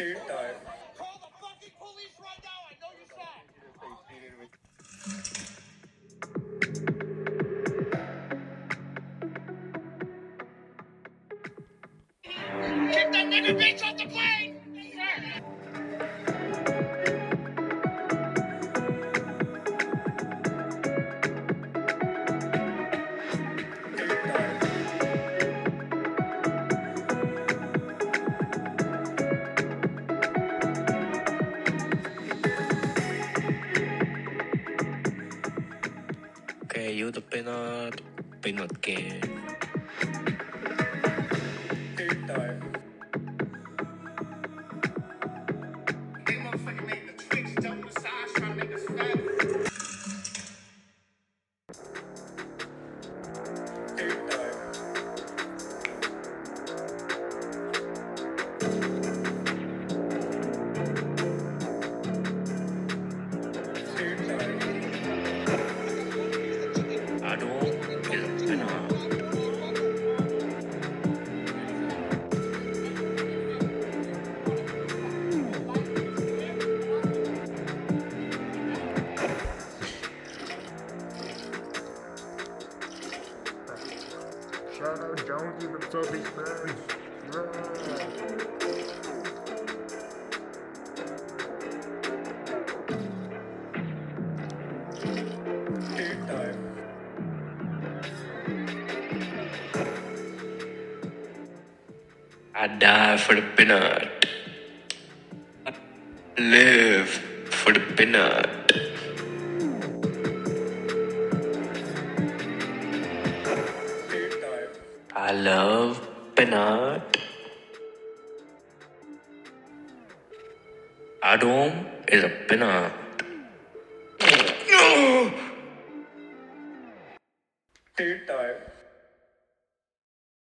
Third time. Call the fucking police right now. I know you're sad. Get that nigga bitch off the plane. Sir. Okay, you the peanut, peanut Shout out Jonesy from Sophie Spurs. Third time. I die for the peanut. I live for the peanut. I love peanut. Adam is a peanut. Third time.